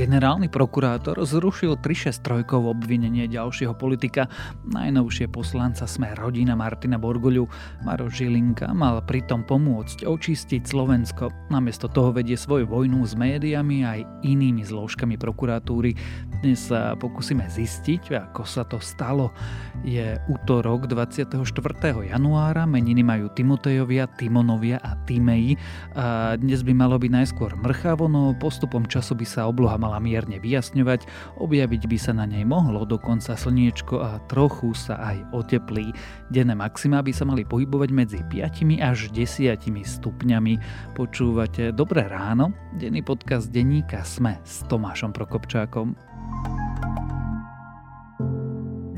Generálny prokurátor zrušil 363 obvinenie ďalšieho politika, najnovšie poslanca sme rodina Martina Borguľu. Maro Žilinka mal pritom pomôcť očistiť Slovensko. Namiesto toho vedie svoju vojnu s médiami aj inými zložkami prokuratúry. Dnes sa pokúsime zistiť, ako sa to stalo. Je útorok 24. januára, meniny majú Timotejovia, Timonovia a Timeji. A dnes by malo byť najskôr mrchavo, no postupom času by sa obloha mala mierne vyjasňovať, objaviť by sa na nej mohlo dokonca slniečko a trochu sa aj oteplí. Denné maxima by sa mali pohybovať medzi 5 až 10 stupňami. Počúvate Dobré ráno, denný podcast denníka Sme s Tomášom Prokopčákom.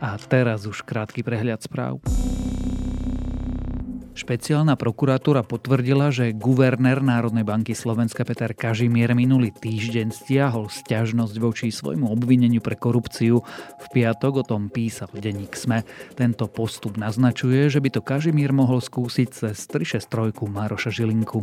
A teraz už krátky prehľad správ. Špeciálna prokuratúra potvrdila, že guvernér Národnej banky Slovenska Peter Kažimier minulý týždeň stiahol stiažnosť voči svojmu obvineniu pre korupciu. V piatok o tom písal denník SME. Tento postup naznačuje, že by to Kažimier mohol skúsiť cez 363 Mároša Žilinku.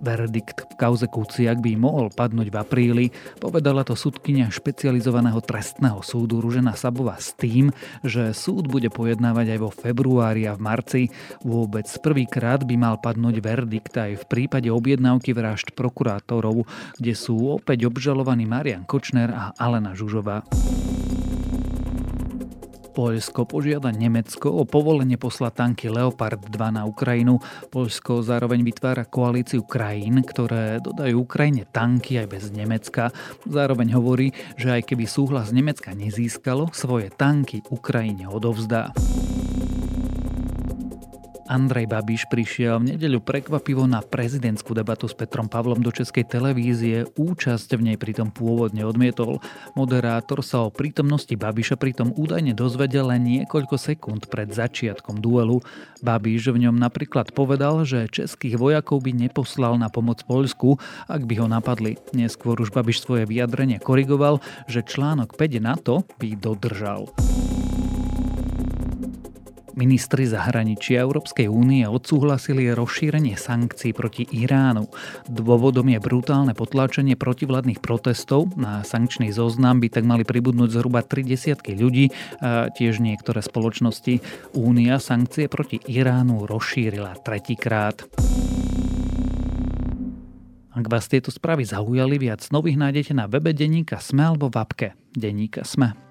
Verdikt v kauze Kuciak by mohol padnúť v apríli, povedala to súdkynia špecializovaného trestného súdu Ružena Sabova s tým, že súd bude pojednávať aj vo februári a v marci. Vôbec prvýkrát by mal padnúť verdikt aj v prípade objednávky vražd prokurátorov, kde sú opäť obžalovaní Marian Kočner a Alena Žužová. Poľsko požiada Nemecko o povolenie poslať tanky Leopard 2 na Ukrajinu. Poľsko zároveň vytvára koalíciu krajín, ktoré dodajú Ukrajine tanky aj bez Nemecka. Zároveň hovorí, že aj keby súhlas Nemecka nezískalo, svoje tanky Ukrajine odovzdá. Andrej Babiš prišiel v nedeľu prekvapivo na prezidentskú debatu s Petrom Pavlom do Českej televízie. Účasť v nej pritom pôvodne odmietol. Moderátor sa o prítomnosti Babiša pritom údajne dozvedel len niekoľko sekúnd pred začiatkom duelu. Babiš v ňom napríklad povedal, že českých vojakov by neposlal na pomoc Poľsku, ak by ho napadli. Neskôr už Babiš svoje vyjadrenie korigoval, že článok 5 NATO by dodržal. Ministri zahraničia Európskej únie odsúhlasili rozšírenie sankcií proti Iránu. Dôvodom je brutálne potláčenie protivladných protestov. Na sankčný zoznam by tak mali pribudnúť zhruba 3 desiatky ľudí a tiež niektoré spoločnosti. Únia sankcie proti Iránu rozšírila tretíkrát. Ak vás tieto správy zaujali, viac nových nájdete na webe Deníka Sme alebo v apke Deníka Sme.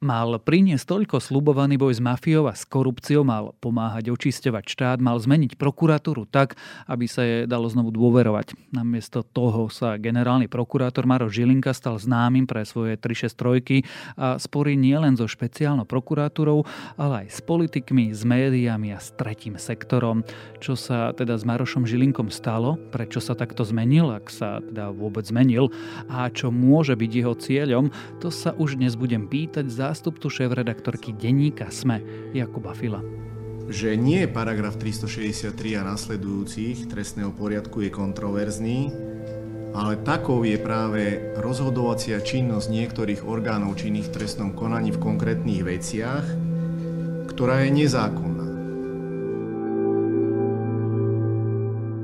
Mal priniesť toľko slubovaný boj s mafiou a s korupciou, mal pomáhať očisťovať štát, mal zmeniť prokuratúru tak, aby sa je dalo znovu dôverovať. Namiesto toho sa generálny prokurátor Maro Žilinka stal známym pre svoje 363 a sporí nielen so špeciálnou prokuratúrou, ale aj s politikmi, s médiami a s tretím sektorom. Čo sa teda s Marošom Žilinkom stalo, prečo sa takto zmenil, ak sa teda vôbec zmenil a čo môže byť jeho cieľom, to sa už dnes budem pýtať za zástupcu šéf-redaktorky denníka SME Jakuba Fila že nie paragraf 363 a nasledujúcich trestného poriadku je kontroverzný, ale takou je práve rozhodovacia činnosť niektorých orgánov činných v trestnom konaní v konkrétnych veciach, ktorá je nezákonná.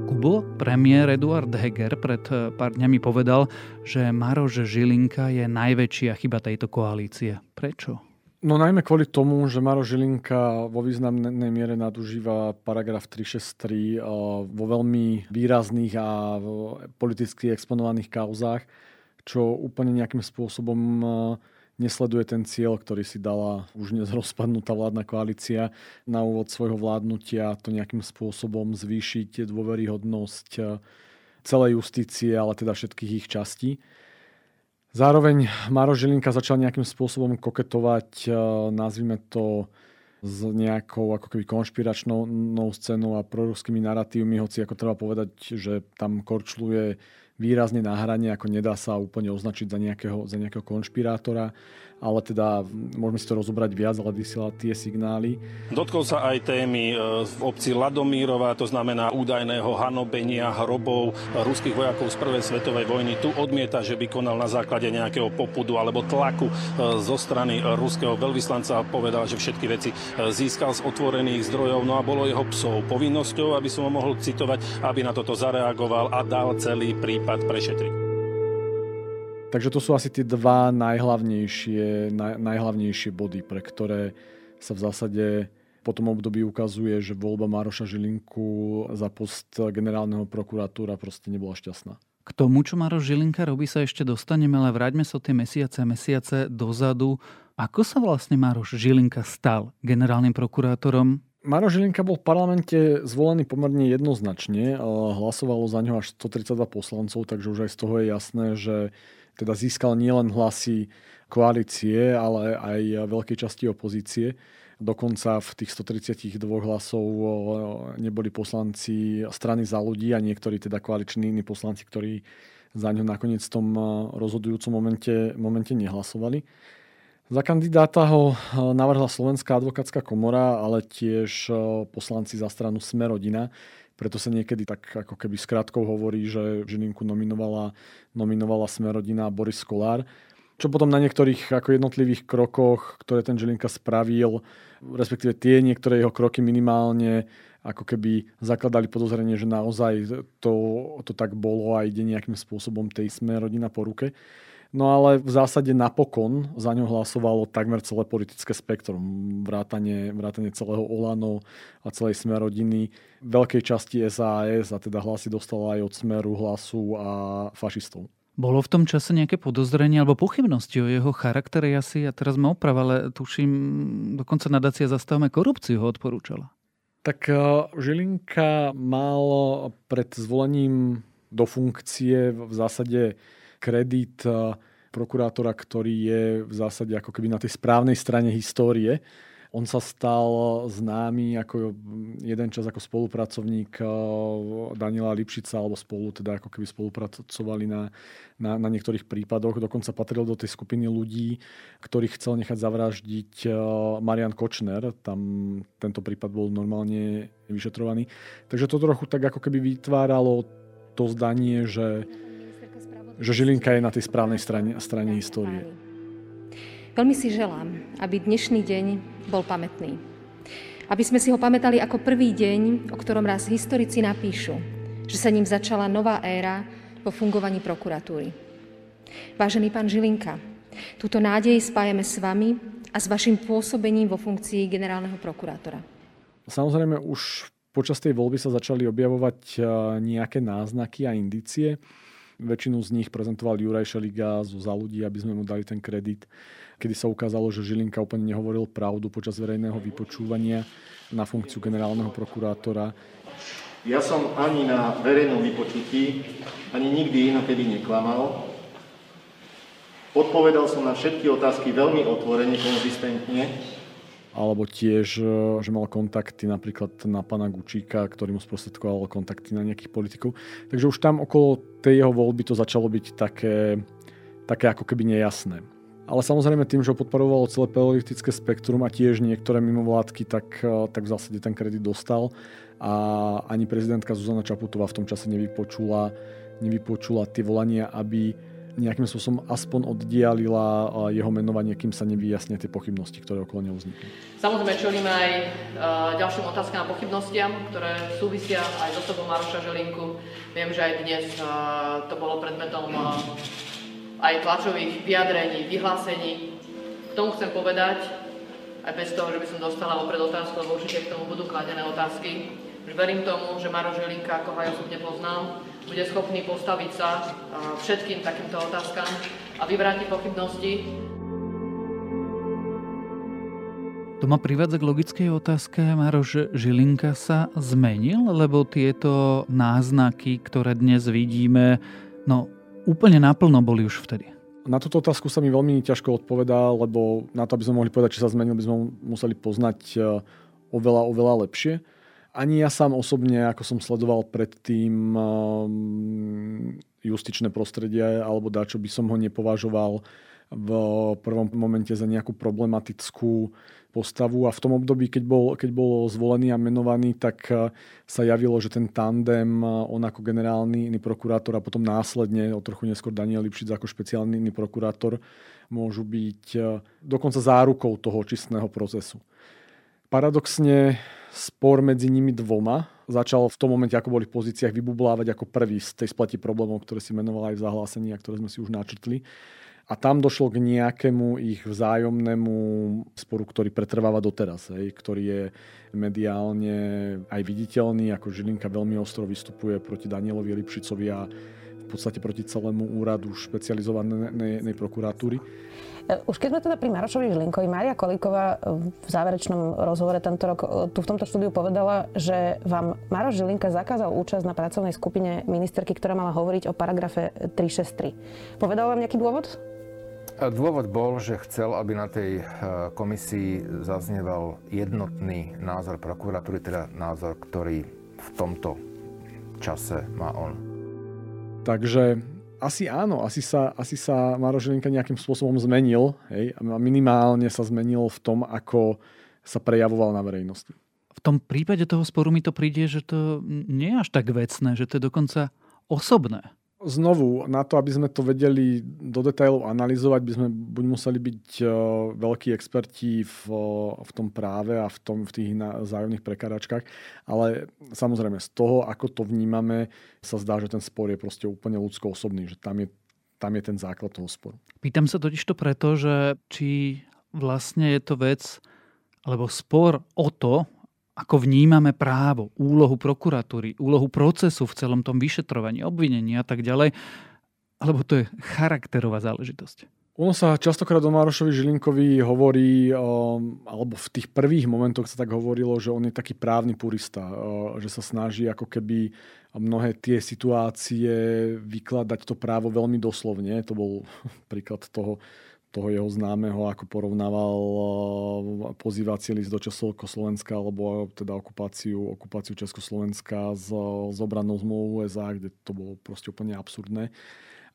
Kubo, premiér Eduard Heger pred pár dňami povedal, že Maroš Žilinka je najväčšia chyba tejto koalície. Prečo? No najmä kvôli tomu, že Maro Žilinka vo významnej miere nadužíva paragraf 363 eh, vo veľmi výrazných a politicky exponovaných kauzách, čo úplne nejakým spôsobom eh, nesleduje ten cieľ, ktorý si dala už dnes rozpadnutá vládna koalícia na úvod svojho vládnutia, to nejakým spôsobom zvýšiť dôveryhodnosť eh, celej justície, ale teda všetkých ich častí. Zároveň Maro Žilinka začal nejakým spôsobom koketovať, nazvime to, s nejakou ako keby konšpiračnou scénou a proruskými narratívmi, hoci ako treba povedať, že tam korčluje výrazne na hrane, ako nedá sa úplne označiť za nejakého, za nejakého konšpirátora ale teda môžeme si to rozobrať viac, ale vysielať tie signály. Dotkol sa aj témy e, v obci Ladomírova, to znamená údajného hanobenia hrobov ruských vojakov z prvej svetovej vojny. Tu odmieta, že by konal na základe nejakého popudu alebo tlaku e, zo strany ruského veľvyslanca. Povedal, že všetky veci e, získal z otvorených zdrojov, no a bolo jeho psov povinnosťou, aby som ho mohol citovať, aby na toto zareagoval a dal celý prípad prešetriť. Takže to sú asi tie dva najhlavnejšie, naj, najhlavnejšie body, pre ktoré sa v zásade po tom období ukazuje, že voľba Maroša Žilinku za post generálneho prokuratúra proste nebola šťastná. K tomu, čo Maroš Žilinka robí, sa ešte dostaneme, ale vráťme sa o tie mesiace, mesiace dozadu. Ako sa vlastne Maroš Žilinka stal generálnym prokurátorom? Maroš Žilinka bol v parlamente zvolený pomerne jednoznačne. Hlasovalo za ňo až 132 poslancov, takže už aj z toho je jasné, že teda získal nielen hlasy koalície, ale aj veľkej časti opozície. Dokonca v tých 132 hlasov neboli poslanci strany za ľudí a niektorí teda koaliční iní poslanci, ktorí za ňo nakoniec v tom rozhodujúcom momente, momente nehlasovali. Za kandidáta ho navrhla Slovenská advokátska komora, ale tiež poslanci za stranu Smerodina. Preto sa niekedy tak ako keby skrátkou hovorí, že Žilinku nominovala, nominovala Smerodina Boris Kolár. Čo potom na niektorých ako jednotlivých krokoch, ktoré ten Žilinka spravil, respektíve tie niektoré jeho kroky minimálne ako keby zakladali podozrenie, že naozaj to, to tak bolo a ide nejakým spôsobom tej sme rodina po ruke. No ale v zásade napokon za ňo hlasovalo takmer celé politické spektrum. Vrátanie, vrátanie celého Olano a celej Smerodiny, veľkej časti SAS a teda hlasy dostala aj od Smeru, hlasu a fašistov. Bolo v tom čase nejaké podozrenie alebo pochybnosti o jeho charaktere? Ja si, ja teraz ma oprav, ale tuším, dokonca nadácia Zastavme korupciu ho odporúčala. Tak eh, Žilinka mal pred zvolením do funkcie v zásade kredit eh, prokurátora, ktorý je v zásade ako keby na tej správnej strane histórie. On sa stal známy ako jeden čas ako spolupracovník eh, Daniela Lipšica, alebo spolu teda ako keby spolupracovali na, na, na niektorých prípadoch. Dokonca patril do tej skupiny ľudí, ktorých chcel nechať zavraždiť eh, Marian Kočner. Tam tento prípad bol normálne vyšetrovaný. Takže to trochu tak ako keby vytváralo to zdanie, že že Žilinka je na tej správnej strane, strane histórie. Veľmi si želám, aby dnešný deň bol pamätný. Aby sme si ho pamätali ako prvý deň, o ktorom raz historici napíšu, že sa ním začala nová éra vo fungovaní prokuratúry. Vážený pán Žilinka, túto nádej spájame s vami a s vašim pôsobením vo funkcii generálneho prokurátora. Samozrejme, už počas tej voľby sa začali objavovať eh, nejaké náznaky a indície. Väčšinu z nich prezentoval Juraj Šeliga zo za ľudí, aby sme mu dali ten kredit, kedy sa ukázalo, že Žilinka úplne nehovoril pravdu počas verejného vypočúvania na funkciu generálneho prokurátora. Ja som ani na verejnom vypočutí, ani nikdy inokedy neklamal. Odpovedal som na všetky otázky veľmi otvorene, konzistentne alebo tiež, e, že mal kontakty napríklad na pana Gučíka, ktorý mu sprostredkoval kontakty na nejakých politikov. Takže už tam okolo tej jeho voľby to začalo byť také, také ako keby nejasné. Ale samozrejme tým, že ho podporovalo celé politické spektrum a tiež niektoré mimovládky, tak, e, tak v zásade ten kredit dostal. A ani prezidentka Zuzana Čaputová v tom čase nevypočula, nevypočula tie volania, aby nejakým spôsobom aspoň oddialila jeho menovanie, kým sa nevyjasnia tie pochybnosti, ktoré okolo neho vznikli. Samozrejme čelíme aj e, ďalším otázkam a pochybnostiam, ktoré súvisia aj s osobou Maroša Želinku. Viem, že aj dnes e, to bolo predmetom e, aj tlačových vyjadrení, vyhlásení. K tomu chcem povedať, aj bez toho, že by som dostala opred otázku, lebo určite k tomu budú kladené otázky, verím tomu, že Maroš Žilinka, ako ho aj osobne poznám, bude schopný postaviť sa všetkým takýmto otázkam a vyvrátiť pochybnosti. To ma privádza k logickej otázke, Maroš Žilinka sa zmenil, lebo tieto náznaky, ktoré dnes vidíme, no úplne naplno boli už vtedy. Na túto otázku sa mi veľmi ťažko odpovedá, lebo na to, aby sme mohli povedať, či sa zmenil, by sme museli poznať e, oveľa, oveľa lepšie. Ani ja sám osobne, ako som sledoval predtým e, justičné prostredie alebo dačo by som ho nepovažoval v prvom momente za nejakú problematickú postavu a v tom období, keď bol, keď bol zvolený a menovaný, tak eh, sa javilo, že ten tandem, eh, on ako generálny iný prokurátor a potom následne, o trochu neskôr Daniel Lipšic ako špeciálny iný prokurátor, môžu byť eh, dokonca zárukou toho čistného procesu. Paradoxne spor medzi nimi dvoma začal v tom momente, ako boli v pozíciách, vybublávať ako prvý z tej spleti problémov, ktoré si menoval aj v zahlásení a ktoré sme si už načrtli. A tam došlo k nejakému ich vzájomnému sporu, ktorý pretrváva doteraz, hej, ktorý je mediálne aj viditeľný, ako Žilinka veľmi ostro vystupuje proti Danielovi Lipšicovi a v podstate proti celému úradu špecializovanej prokuratúry. Už keď sme teda pri Marošovi Žilinkovi, Mária Kolíková v záverečnom rozhovore tento rok tu v tomto štúdiu povedala, že vám Maroš Žilinka zakázal účasť na pracovnej skupine ministerky, ktorá mala hovoriť o paragrafe 363. Povedal vám nejaký dôvod? Dôvod bol, že chcel, aby na tej e, komisii zaznieval jednotný názor prokuratúry, teda názor, ktorý v tomto čase má on. Takže asi áno, asi sa, asi sa Maro Žilinka nejakým spôsobom zmenil. Hej? Minimálne sa zmenil v tom, ako sa prejavoval na verejnosti. V tom prípade toho sporu mi to príde, že to nie je až tak vecné, že to je dokonca osobné znovu, na to, aby sme to vedeli do detailov analyzovať, by sme buď museli byť uh, veľkí experti v, v tom práve a v, tom, v tých zájomných prekáračkách, ale samozrejme z toho, ako to vnímame, sa zdá, že ten spor je proste úplne ľudsko osobný, že tam je, tam je ten základ toho sporu. Pýtam sa totiž to preto, že či vlastne je to vec, alebo spor o to, ako vnímame právo, úlohu prokuratúry, úlohu procesu v celom tom vyšetrovaní, obvinení a tak ďalej, alebo to je charakterová záležitosť? Ono sa častokrát o Márošovi Žilinkovi hovorí, um, alebo v tých prvých momentoch sa tak hovorilo, že on je taký právny purista, uh, že sa snaží ako keby mnohé tie situácie vykladať to právo veľmi doslovne. To bol príklad toho toho jeho známeho, ako porovnával eh, pozývací list do Československa alebo teda okupáciu, okupáciu Československa s, s obranou zmluvou USA, kde to bolo proste úplne absurdné.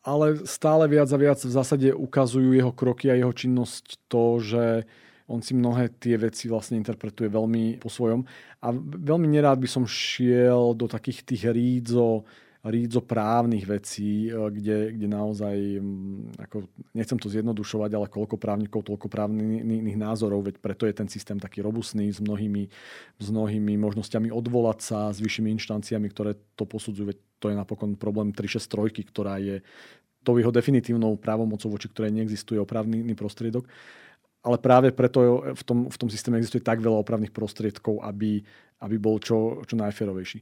Ale stále viac a viac v zásade ukazujú jeho kroky a jeho činnosť to, že on si mnohé tie veci vlastne interpretuje veľmi po svojom. A veľmi nerád by som šiel do takých tých rídzo rídzo právnych vecí, e, kde, kde naozaj, ako, nechcem to zjednodušovať, ale koľko právnikov, toľko právnych názorov, veď preto je ten systém taký robustný s mnohými, s mnohými možnosťami odvolať sa, s vyššími inštanciami, ktoré to posudzujú, veď to je napokon problém 363, ktorá je tou jeho definitívnou právomocou, voči ktorej neexistuje opravný prostriedok. Ale práve preto v tom, v tom systéme existuje tak veľa opravných prostriedkov, aby, aby bol čo, čo najferovejší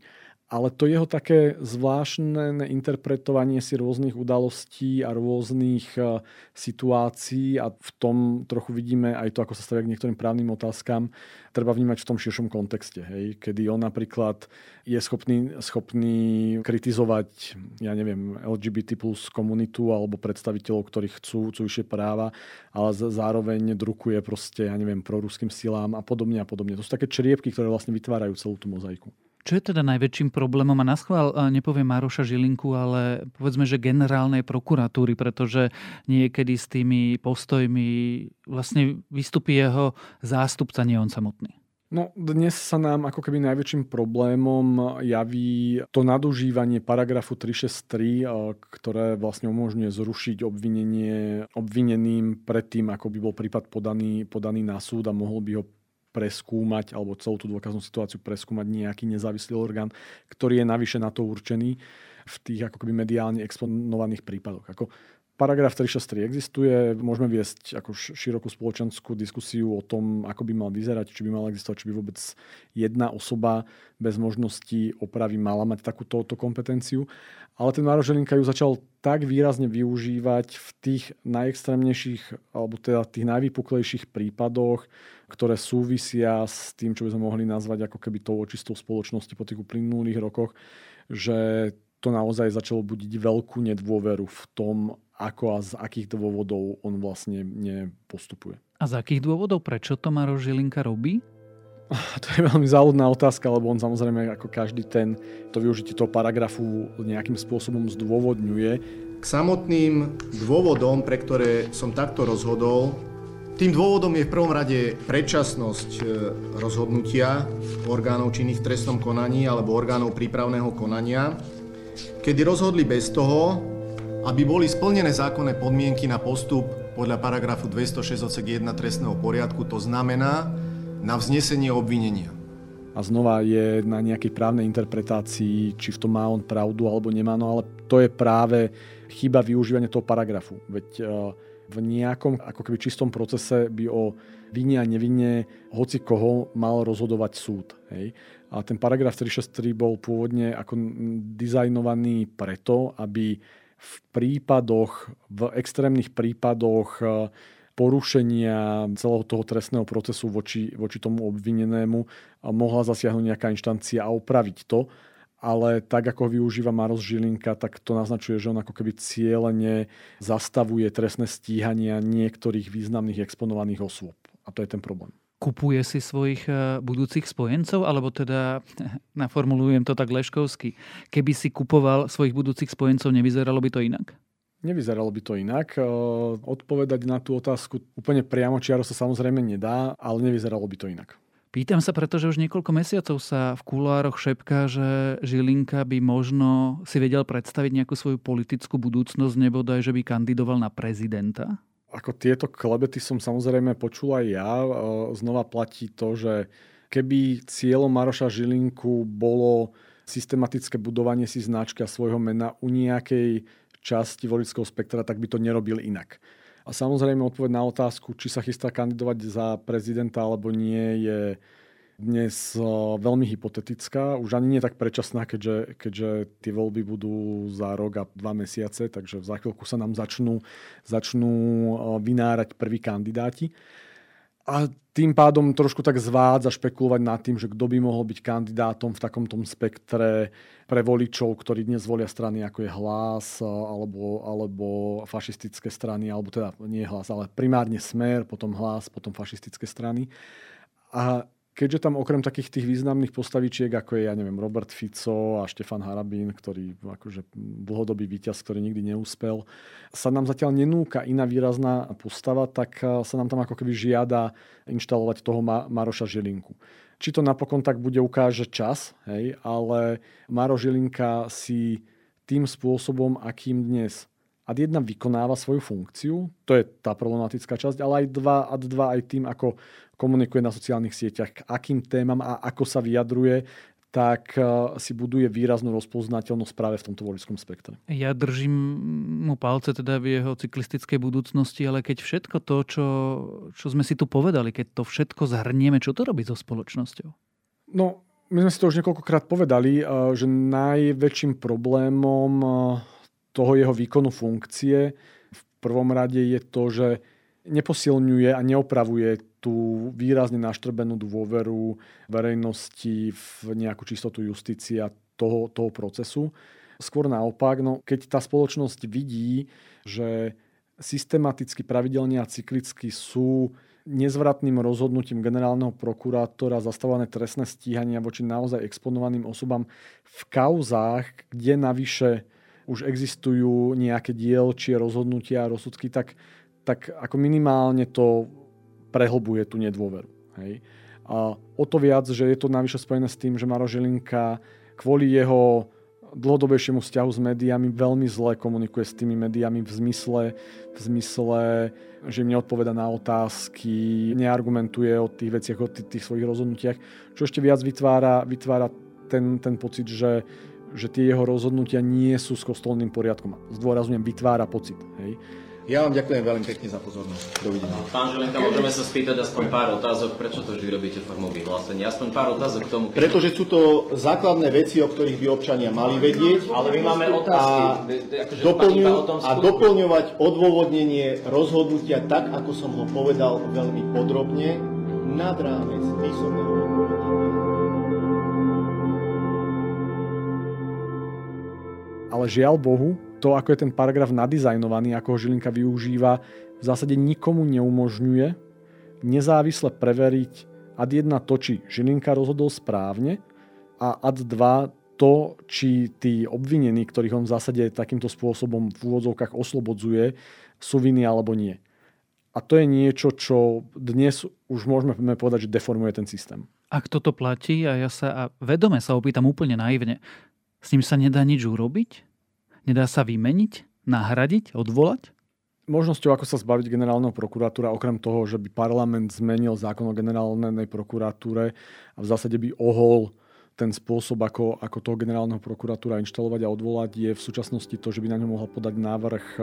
ale to jeho také zvláštne interpretovanie si rôznych udalostí a rôznych e, situácií a v tom trochu vidíme aj to, ako sa stavia k niektorým právnym otázkam, treba vnímať v tom širšom kontexte. Hej? Kedy on napríklad je schopný, schopný kritizovať, ja neviem, LGBT plus komunitu alebo predstaviteľov, ktorí chcú, chcú vyššie práva, ale zároveň drukuje proste, ja neviem, proruským silám a podobne a podobne. To sú také čriepky, ktoré vlastne vytvárajú celú tú mozaiku. Čo je teda najväčším problémom? A naschvál nepoviem Mároša Žilinku, ale povedzme, že generálnej prokuratúry, pretože niekedy s tými postojmi vlastne vystupí jeho zástupca, nie on samotný. No dnes sa nám ako keby najväčším problémom javí to nadužívanie paragrafu 363, ktoré vlastne umožňuje zrušiť obvinenie obvineným predtým, ako by bol prípad podaný, podaný na súd a mohol by ho preskúmať, alebo celú tú dôkaznú situáciu preskúmať nejaký nezávislý orgán, ktorý je navyše na to určený v tých ako keby mediálne exponovaných prípadoch. Ako Paragraf 363 existuje, môžeme viesť ako širokú spoločenskú diskusiu o tom, ako by mal vyzerať, či by mal existovať, či by vôbec jedna osoba bez možnosti opravy mala mať takúto kompetenciu. Ale ten Máro Želinka ju začal tak výrazne využívať v tých najextrémnejších, alebo teda tých najvypuklejších prípadoch, ktoré súvisia s tým, čo by sme mohli nazvať ako keby tou očistou spoločnosti po tých uplynulých rokoch, že to naozaj začalo budiť veľkú nedôveru v tom, ako a z akých dôvodov on vlastne nepostupuje. A z akých dôvodov? Prečo to Maroš Žilinka robí? To je veľmi záľudná otázka, lebo on samozrejme ako každý ten, to využitie toho paragrafu nejakým spôsobom zdôvodňuje. K samotným dôvodom, pre ktoré som takto rozhodol, tým dôvodom je v prvom rade predčasnosť e, rozhodnutia orgánov činných v trestnom konaní alebo orgánov prípravného konania, kedy rozhodli bez toho, aby boli splnené zákonné podmienky na postup podľa paragrafu 206 odsek 1 trestného poriadku, to znamená na vznesenie obvinenia. A znova je na nejakej právnej interpretácii, či v tom má on pravdu alebo nemá, no ale to je práve chyba využívania toho paragrafu. Veď uh, v nejakom ako keby čistom procese by o vine a nevine hoci koho mal rozhodovať súd. Hej. A ten paragraf 363 bol pôvodne ako dizajnovaný preto, aby v prípadoch, v extrémnych prípadoch e, porušenia celého toho trestného procesu voči, voči tomu obvinenému mohla zasiahnuť nejaká inštancia a opraviť to ale tak ako využíva Maros Žilinka, tak to naznačuje, že on ako keby cieľene zastavuje trestné stíhania niektorých významných exponovaných osôb. A to je ten problém. Kupuje si svojich e, budúcich spojencov, alebo teda, naformulujem to tak leškovsky, keby si kupoval svojich budúcich spojencov, nevyzeralo by to inak? Nevyzeralo by to inak. E, odpovedať na tú otázku úplne priamo čiaro sa samozrejme nedá, ale nevyzeralo by to inak. Pýtam sa, pretože už niekoľko mesiacov sa v kuloároch šepká, že Žilinka by možno si vedel predstaviť nejakú svoju politickú budúcnosť, nebodaj, že by kandidoval na prezidenta? Ako tieto klebety som samozrejme počul aj ja. E, znova platí to, že keby cieľom Maroša Žilinku bolo systematické budovanie si značky a svojho mena u nejakej časti volického spektra, tak by to nerobil inak. A samozrejme odpoveď na otázku, či sa chystá kandidovať za prezidenta alebo nie, je dnes eh, veľmi hypotetická. Už ani nie tak predčasná, keďže, keďže tie voľby budú za rok a dva mesiace, takže za chvíľku sa nám začnú, začnú eh, vynárať prví kandidáti a tým pádom trošku tak zvádza špekulovať nad tým, že kto by mohol byť kandidátom v takomto spektre pre voličov, ktorí dnes volia strany ako je hlas alebo, alebo fašistické strany, alebo teda nie hlas, ale primárne smer, potom hlas, potom fašistické strany. A keďže tam okrem takých tých významných postavičiek, ako je, ja neviem, Robert Fico a Štefan Harabín, ktorý akože dlhodobý víťaz, ktorý nikdy neúspel, sa nám zatiaľ nenúka iná výrazná postava, tak eh, sa nám tam ako keby žiada inštalovať toho Maroša Žilinku. Či to napokon tak bude ukáže čas, hej, ale Maro Žilinka si tým spôsobom, akým dnes ad 1 vykonáva svoju funkciu, to je tá problematická časť, ale aj dva, ad 2 aj tým, ako komunikuje na sociálnych sieťach, k akým témam a ako sa vyjadruje, tak eh, si buduje výraznú rozpoznateľnosť práve v tomto voličskom spektre. Ja držím mu palce teda v jeho cyklistickej budúcnosti, ale keď všetko to, čo, čo sme si tu povedali, keď to všetko zhrnieme, čo to robí so spoločnosťou? No, my sme si to už niekoľkokrát povedali, eh, že najväčším problémom eh, toho jeho výkonu funkcie v prvom rade je to, že neposilňuje a neopravuje tú výrazne naštrbenú dôveru verejnosti v nejakú čistotu justícia toho, toho procesu. Skôr naopak, no, keď tá spoločnosť vidí, že systematicky, pravidelne a cyklicky sú nezvratným rozhodnutím generálneho prokurátora zastavené trestné stíhania voči naozaj exponovaným osobám v kauzách, kde navyše už existujú nejaké dielčie rozhodnutia a rozsudky, tak, tak ako minimálne to prehlbuje tú nedôveru. Hej. A o to viac, že je to navyše spojené s tým, že Maro Žilinka kvôli jeho dlhodobejšiemu vzťahu s médiami veľmi zle komunikuje s tými médiami v zmysle, v zmysle, že im neodpoveda na otázky, neargumentuje o tých veciach, o tých, tých svojich rozhodnutiach, čo ešte viac vytvára, vytvára ten, ten pocit, že že tie jeho rozhodnutia nie sú s kostolným poriadkom. Zdôrazňujem, vytvára pocit. Hej. Ja vám ďakujem veľmi pekne za pozornosť. Dovidenia. Pán Žilenka, môžeme sa spýtať aspoň pár otázok, prečo to vždy robíte formou vyhlásenia? Aspoň pár otázok k tomu. Keď... Pretože sú to základné veci, o ktorých by občania mali vedieť. Ale my máme otázky. A, akože doplňu, a doplňovať odôvodnenie rozhodnutia tak, ako som ho povedal veľmi podrobne, nad rámec písomného Ale žiaľ Bohu, to, ako je ten paragraf nadizajnovaný, ako ho Žilinka využíva, v zásade nikomu neumožňuje nezávisle preveriť ad 1 to, či Žilinka rozhodol správne a ad 2 to, či tí obvinení, ktorých on v zásade takýmto spôsobom v úvodzovkách oslobodzuje, sú viny alebo nie. A to je niečo, čo dnes už môžeme povedať, že deformuje ten systém. Ak toto platí a ja sa a vedome sa opýtam úplne naivne, s ním sa nedá nič urobiť? Nedá sa vymeniť? Nahradiť? Odvolať? Možnosťou, ako sa zbaviť generálneho prokuratúra, okrem toho, že by parlament zmenil zákon o generálnej prokuratúre a v zásade by ohol ten spôsob, ako, ako toho generálneho prokuratúra inštalovať a odvolať, je v súčasnosti to, že by na ňo mohla podať návrh, e,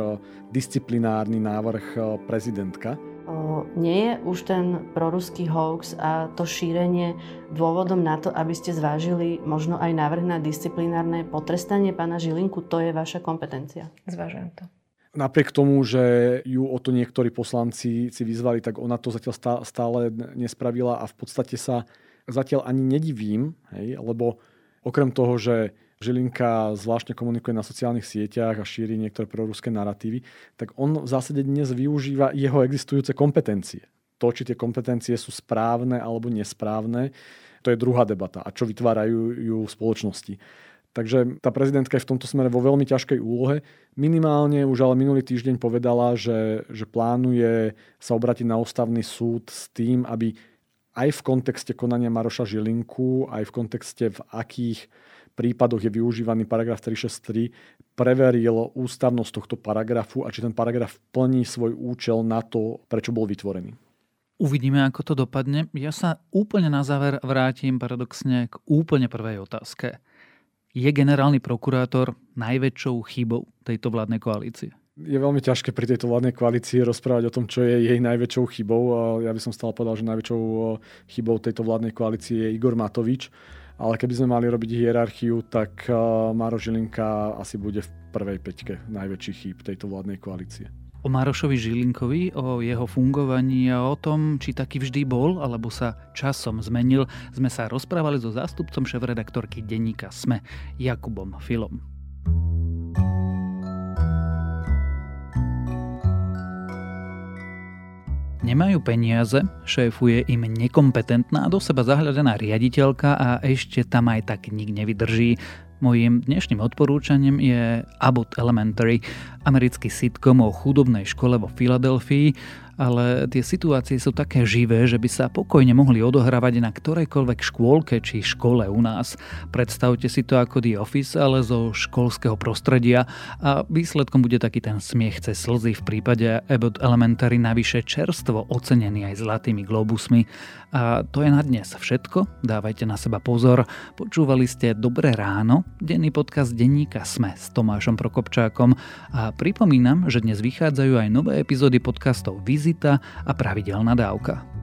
disciplinárny návrh e, prezidentka. Nie je už ten proruský hoax a to šírenie dôvodom na to, aby ste zvážili možno aj návrh na disciplinárne potrestanie pána Žilinku? To je vaša kompetencia. Zvážujem to napriek tomu, že ju o to niektorí poslanci si vyzvali, tak ona to zatiaľ stále nespravila a v podstate sa zatiaľ ani nedivím, hej, lebo okrem toho, že Žilinka zvláštne komunikuje na sociálnych sieťach a šíri niektoré proruské narratívy, tak on v zásade dnes využíva jeho existujúce kompetencie. To, či tie kompetencie sú správne alebo nesprávne, to je druhá debata. A čo vytvárajú ju v spoločnosti. Takže tá prezidentka je v tomto smere vo veľmi ťažkej úlohe. Minimálne už ale minulý týždeň povedala, že, že plánuje sa obratiť na ústavný súd s tým, aby aj v kontexte konania Maroša Žilinku, aj v kontexte v akých prípadoch je využívaný paragraf 363, preveril ústavnosť tohto paragrafu a či ten paragraf plní svoj účel na to, prečo bol vytvorený. Uvidíme, ako to dopadne. Ja sa úplne na záver vrátim paradoxne k úplne prvej otázke. Je generálny prokurátor najväčšou chybou tejto vládnej koalície? Je veľmi ťažké pri tejto vládnej koalícii rozprávať o tom, čo je jej najväčšou chybou. Ja by som stále povedal, že najväčšou chybou tejto vládnej koalície je Igor Matovič. Ale keby sme mali robiť hierarchiu, tak Maro Žilinka asi bude v prvej peťke najväčších chýb tejto vládnej koalície. O Marošovi Žilinkovi, o jeho fungovaní a o tom, či taký vždy bol, alebo sa časom zmenil, sme sa rozprávali so zástupcom šéf-redaktorky denníka SME, Jakubom Filom. Nemajú peniaze, šéfuje im nekompetentná, do seba zahľadená riaditeľka a ešte tam aj tak nik nevydrží. Mojím dnešným odporúčaním je Abbott Elementary, americký sitcom o chudobnej škole vo Filadelfii, ale tie situácie sú také živé, že by sa pokojne mohli odohrávať na ktorejkoľvek škôlke či škole u nás. Predstavte si to ako The Office, ale zo školského prostredia a výsledkom bude taký ten smiech cez slzy v prípade Abbott Elementary navyše čerstvo ocenený aj zlatými globusmi. A to je na dnes všetko, dávajte na seba pozor. Počúvali ste Dobré ráno, denný podcast denníka Sme s Tomášom Prokopčákom a pripomínam, že dnes vychádzajú aj nové epizódy podcastov Viz vizita a pravidelná dávka.